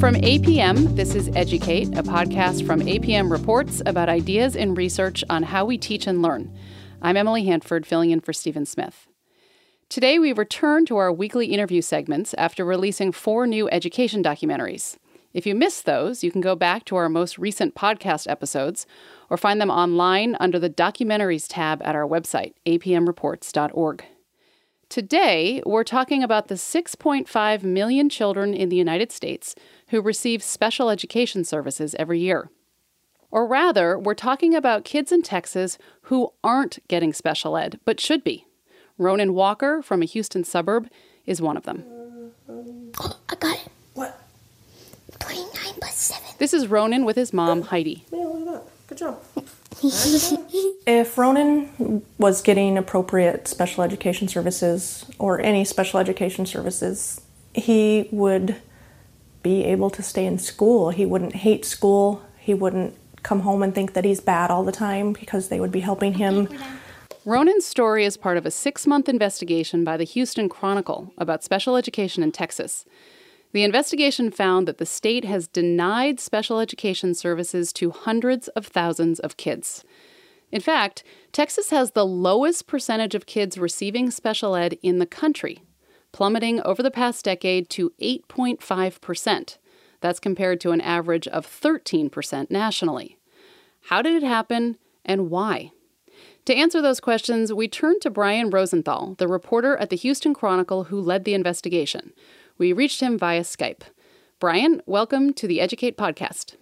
From APM, this is Educate, a podcast from APM Reports about ideas and research on how we teach and learn. I'm Emily Hanford, filling in for Stephen Smith. Today, we return to our weekly interview segments after releasing four new education documentaries. If you missed those, you can go back to our most recent podcast episodes or find them online under the Documentaries tab at our website, apmreports.org. Today, we're talking about the 6.5 million children in the United States who receive special education services every year. Or rather, we're talking about kids in Texas who aren't getting special ed, but should be. Ronan Walker from a Houston suburb is one of them. Oh, I got it. What? 29 plus 7. This is Ronan with his mom, Heidi. Yeah, look at that. Good job. if Ronan was getting appropriate special education services or any special education services, he would be able to stay in school. He wouldn't hate school. He wouldn't come home and think that he's bad all the time because they would be helping him. Ronan's story is part of a six month investigation by the Houston Chronicle about special education in Texas. The investigation found that the state has denied special education services to hundreds of thousands of kids. In fact, Texas has the lowest percentage of kids receiving special ed in the country, plummeting over the past decade to 8.5%. That's compared to an average of 13% nationally. How did it happen and why? To answer those questions, we turn to Brian Rosenthal, the reporter at the Houston Chronicle who led the investigation. We reached him via Skype. Brian, welcome to the Educate podcast.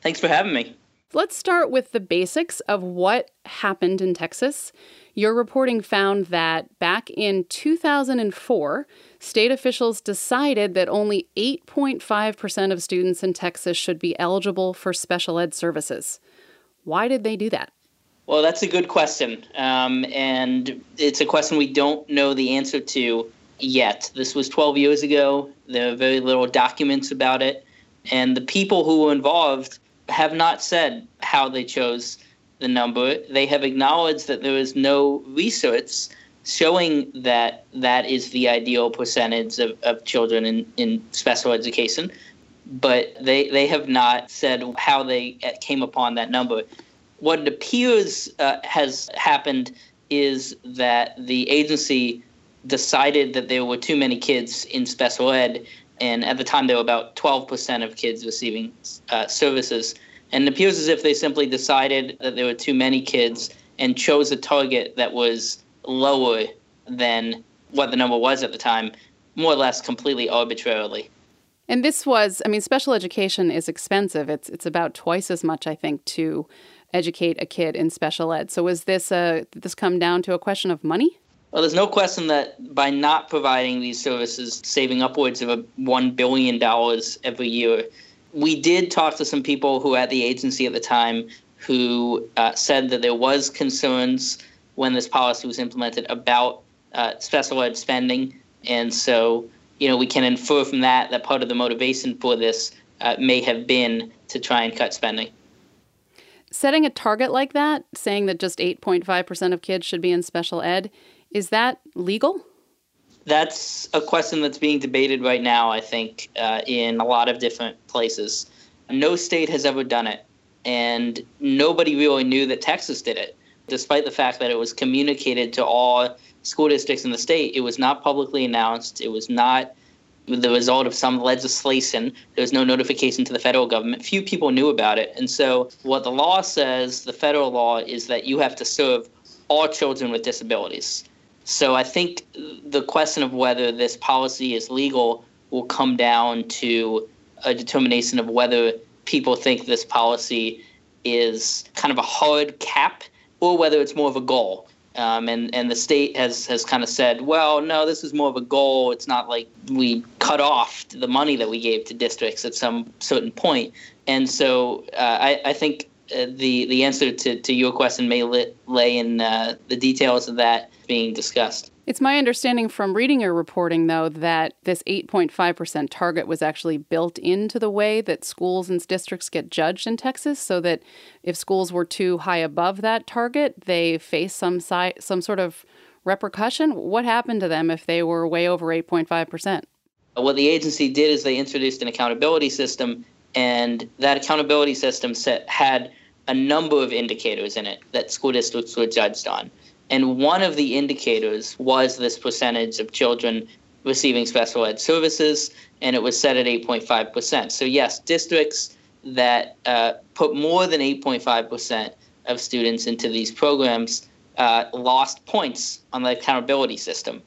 Thanks for having me. Let's start with the basics of what happened in Texas. Your reporting found that back in 2004, state officials decided that only 8.5% of students in Texas should be eligible for special ed services. Why did they do that? Well, that's a good question. Um, and it's a question we don't know the answer to yet. This was 12 years ago. There are very little documents about it. And the people who were involved have not said how they chose the number. They have acknowledged that there is no research showing that that is the ideal percentage of, of children in, in special education. But they, they have not said how they came upon that number what it appears uh, has happened is that the agency decided that there were too many kids in special ed, and at the time there were about 12% of kids receiving uh, services. And it appears as if they simply decided that there were too many kids and chose a target that was lower than what the number was at the time, more or less completely arbitrarily. And this was, I mean, special education is expensive. It's it's about twice as much, I think, to educate a kid in special ed. So was this a did this come down to a question of money? Well, there's no question that by not providing these services, saving upwards of a one billion dollars every year, we did talk to some people who at the agency at the time who uh, said that there was concerns when this policy was implemented about uh, special ed spending, and so you know we can infer from that that part of the motivation for this uh, may have been to try and cut spending. Setting a target like that, saying that just 8.5% of kids should be in special ed, is that legal? That's a question that's being debated right now, I think, uh, in a lot of different places. No state has ever done it, and nobody really knew that Texas did it, despite the fact that it was communicated to all school districts in the state. It was not publicly announced, it was not the result of some legislation. There was no notification to the federal government. Few people knew about it. And so, what the law says, the federal law, is that you have to serve all children with disabilities. So, I think the question of whether this policy is legal will come down to a determination of whether people think this policy is kind of a hard cap or whether it's more of a goal. Um, and and the state has has kind of said, well, no, this is more of a goal. It's not like we cut off the money that we gave to districts at some certain point. And so uh, I, I think the the answer to, to your question may lay in uh, the details of that being discussed. It's my understanding from reading your reporting, though, that this 8.5% target was actually built into the way that schools and districts get judged in Texas, so that if schools were too high above that target, they face some si- some sort of repercussion. What happened to them if they were way over 8.5%? What the agency did is they introduced an accountability system, and that accountability system set, had a number of indicators in it that school districts were judged on. And one of the indicators was this percentage of children receiving special ed services, and it was set at 8.5%. So, yes, districts that uh, put more than 8.5% of students into these programs uh, lost points on the accountability system.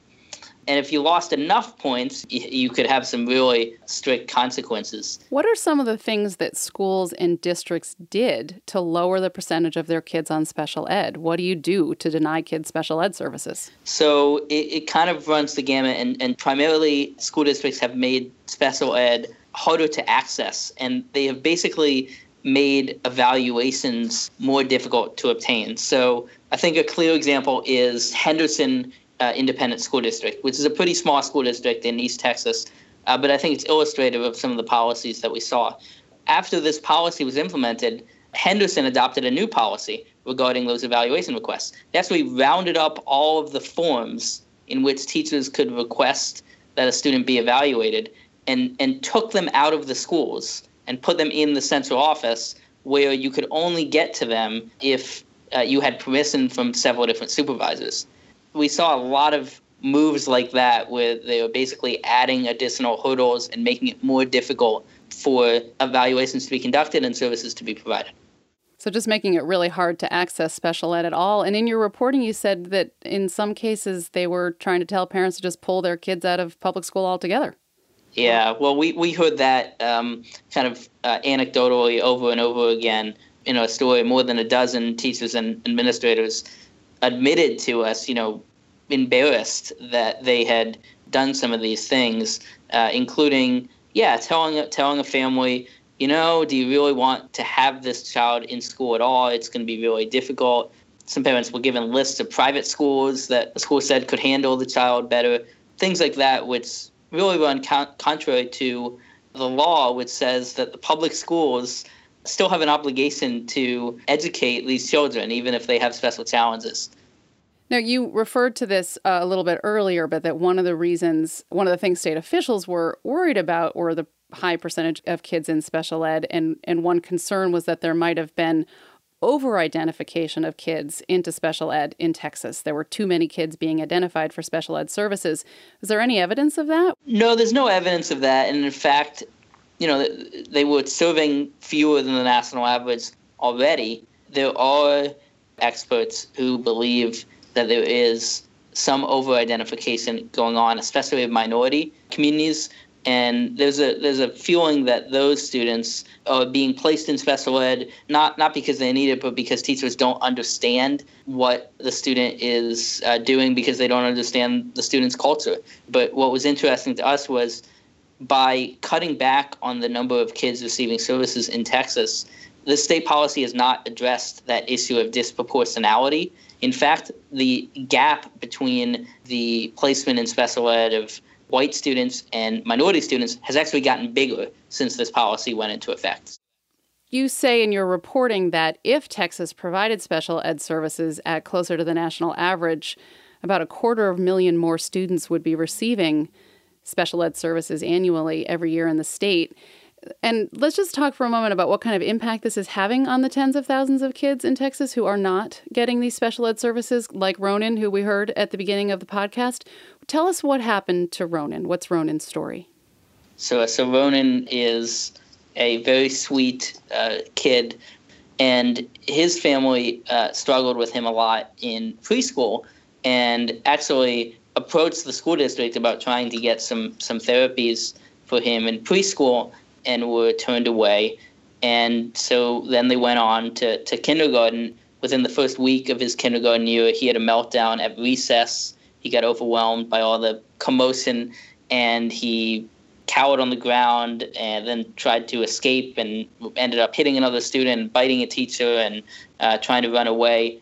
And if you lost enough points, you could have some really strict consequences. What are some of the things that schools and districts did to lower the percentage of their kids on special ed? What do you do to deny kids special ed services? So it, it kind of runs the gamut, and, and primarily school districts have made special ed harder to access, and they have basically made evaluations more difficult to obtain. So I think a clear example is Henderson uh, Independent School District, which is a pretty small school district in East Texas. Uh, but I think it's illustrative of some of the policies that we saw. After this policy was implemented, Henderson adopted a new policy regarding those evaluation requests. They actually rounded up all of the forms in which teachers could request that a student be evaluated and, and took them out of the schools and put them in the central office where you could only get to them if uh, you had permission from several different supervisors we saw a lot of moves like that where they were basically adding additional hurdles and making it more difficult for evaluations to be conducted and services to be provided. So, just making it really hard to access special ed at all. And in your reporting, you said that in some cases they were trying to tell parents to just pull their kids out of public school altogether. Yeah, well, we, we heard that um, kind of uh, anecdotally over and over again in our story. More than a dozen teachers and administrators admitted to us, you know, embarrassed that they had done some of these things, uh, including, yeah, telling telling a family, you know, do you really want to have this child in school at all? It's going to be really difficult. Some parents were given lists of private schools that the school said could handle the child better. Things like that, which really run con- contrary to the law, which says that the public schools still have an obligation to educate these children, even if they have special challenges. Now, you referred to this uh, a little bit earlier, but that one of the reasons, one of the things state officials were worried about were the high percentage of kids in special ed. And, and one concern was that there might have been over identification of kids into special ed in Texas. There were too many kids being identified for special ed services. Is there any evidence of that? No, there's no evidence of that. And in fact, you know, they were serving fewer than the national average already. There are experts who believe that there is some over identification going on, especially with minority communities. And there's a there's a feeling that those students are being placed in special ed not not because they need it, but because teachers don't understand what the student is uh, doing because they don't understand the student's culture. But what was interesting to us was by cutting back on the number of kids receiving services in Texas, the state policy has not addressed that issue of disproportionality in fact, the gap between the placement in special ed of white students and minority students has actually gotten bigger since this policy went into effect. You say in your reporting that if Texas provided special ed services at closer to the national average, about a quarter of a million more students would be receiving special ed services annually every year in the state. And let's just talk for a moment about what kind of impact this is having on the tens of thousands of kids in Texas who are not getting these special ed services, like Ronan, who we heard at the beginning of the podcast. Tell us what happened to Ronan. What's Ronan's story? So, so Ronan is a very sweet uh, kid, and his family uh, struggled with him a lot in preschool, and actually approached the school district about trying to get some some therapies for him in preschool and were turned away. And so then they went on to, to kindergarten. Within the first week of his kindergarten year, he had a meltdown at recess. He got overwhelmed by all the commotion and he cowered on the ground and then tried to escape and ended up hitting another student, biting a teacher, and uh, trying to run away.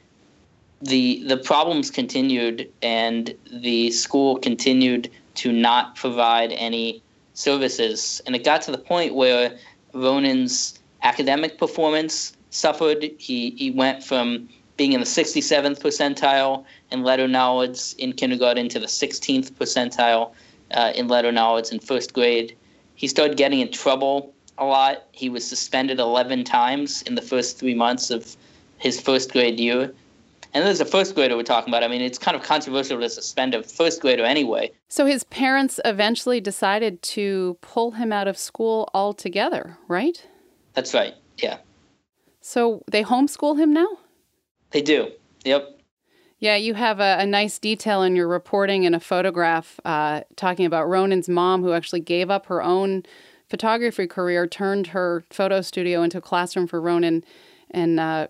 The, the problems continued, and the school continued to not provide any services. And it got to the point where Ronan's academic performance suffered. He, he went from being in the 67th percentile in letter knowledge in kindergarten to the 16th percentile uh, in letter knowledge in first grade. He started getting in trouble a lot. He was suspended 11 times in the first three months of his first grade year. And this is a first grader we're talking about. I mean, it's kind of controversial to suspend a first grader anyway. So his parents eventually decided to pull him out of school altogether, right? That's right, yeah. So they homeschool him now? They do, yep. Yeah, you have a, a, nice detail in your reporting and a photograph uh, talking about Ronan's mom, who actually gave up her own photography career, turned her photo studio into a classroom for Ronan, and uh,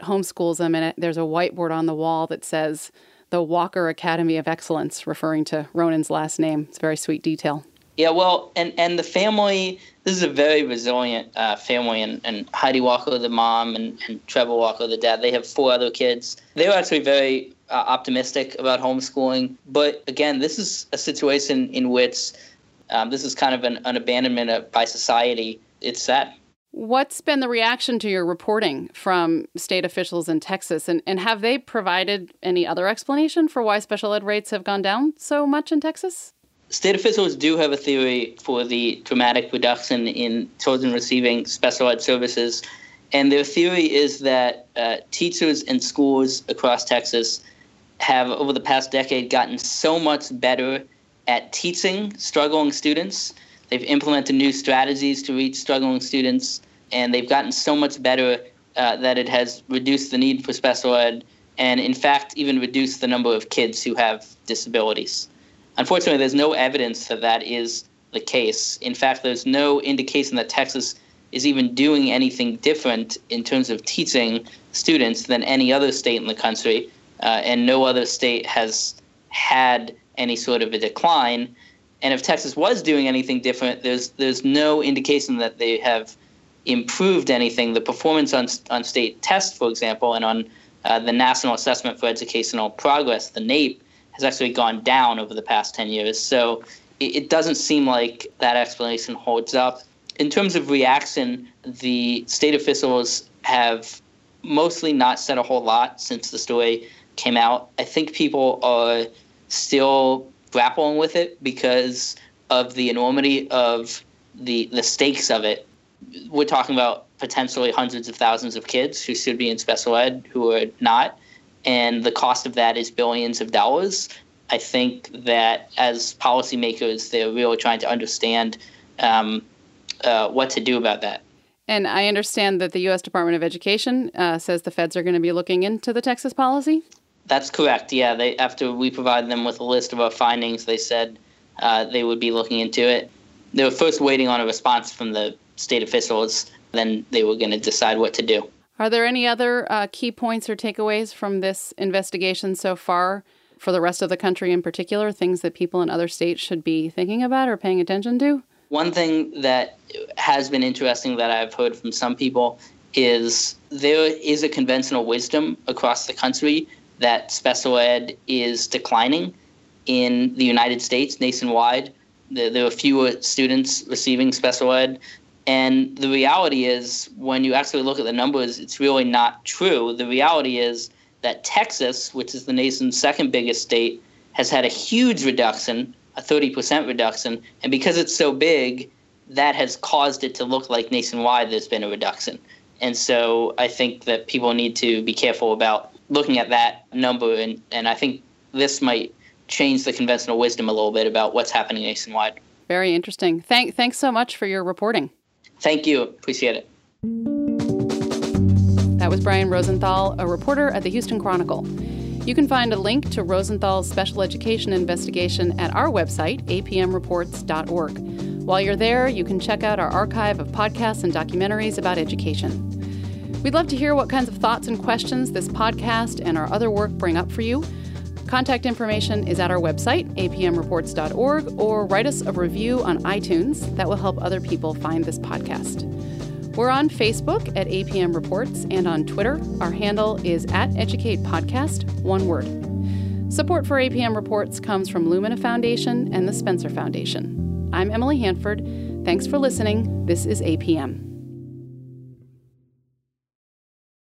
homeschools them, And there's a whiteboard on the wall that says the Walker Academy of Excellence, referring to Ronan's last name. It's a very sweet detail. Yeah, well, and, and the family, this is a very resilient uh, family, and, and Heidi Walker, the mom, and, and Trevor Walker, the dad, they have four other kids. They were actually very uh, optimistic about homeschooling. But again, this is a situation in which um, this is kind of an, an abandonment of, by society. It's sad. What's been the reaction to your reporting from state officials in Texas? And, and have they provided any other explanation for why special ed rates have gone down so much in Texas? State officials do have a theory for the dramatic reduction in children receiving special ed services. And their theory is that uh, teachers and schools across Texas have, over the past decade, gotten so much better at teaching struggling students. They've implemented new strategies to reach struggling students, and they've gotten so much better uh, that it has reduced the need for special ed and, in fact, even reduced the number of kids who have disabilities. Unfortunately, there's no evidence that that is the case. In fact, there's no indication that Texas is even doing anything different in terms of teaching students than any other state in the country, uh, and no other state has had any sort of a decline. And if Texas was doing anything different, there's there's no indication that they have improved anything. The performance on on state tests, for example, and on uh, the National Assessment for Educational Progress, the NAEP, has actually gone down over the past 10 years. So it, it doesn't seem like that explanation holds up. In terms of reaction, the state officials have mostly not said a whole lot since the story came out. I think people are still grappling with it because of the enormity of the the stakes of it. We're talking about potentially hundreds of thousands of kids who should be in special ed who are not, and the cost of that is billions of dollars. I think that as policymakers, they're really trying to understand um, uh, what to do about that. And I understand that the U.S. Department of Education uh, says the feds are going to be looking into the Texas policy. That's correct. Yeah, they after we provided them with a list of our findings, they said uh, they would be looking into it. They were first waiting on a response from the state officials. Then they were going to decide what to do. Are there any other uh, key points or takeaways from this investigation so far for the rest of the country in particular? Things that people in other states should be thinking about or paying attention to? One thing that has been interesting that I've heard from some people is there is a conventional wisdom across the country that special ed is declining in the United States nationwide. There, there are fewer students receiving special ed. And the reality is, when you actually look at the numbers, it's really not true. The reality is that Texas, which is the nation's second biggest state, has had a huge reduction, a 30% reduction. And because it's so big, that has caused it to look like nationwide there's been a reduction. And so I think that people need to be careful about looking at that number, and, and I think this might change the conventional wisdom a little bit about what's happening nationwide. Very interesting. Thank, thanks so much for your reporting. Thank you. Appreciate it. That was Brian Rosenthal, a reporter at the Houston Chronicle. You can find a link to Rosenthal's special education investigation at our website, apmreports.org. While you're there, you can check out our archive of podcasts and documentaries about education. We'd love to hear what kinds of thoughts and questions this podcast and our other work bring up for you. Contact information is at our website, apmreports.org, or write us a review on iTunes. That will help other people find this podcast. We're on Facebook at APM Reports and on Twitter. Our handle is at Educate Podcast, one word. Support for APM Reports comes from Lumina Foundation and the Spencer Foundation. I'm Emily Hanford. Thanks for listening. This is APM.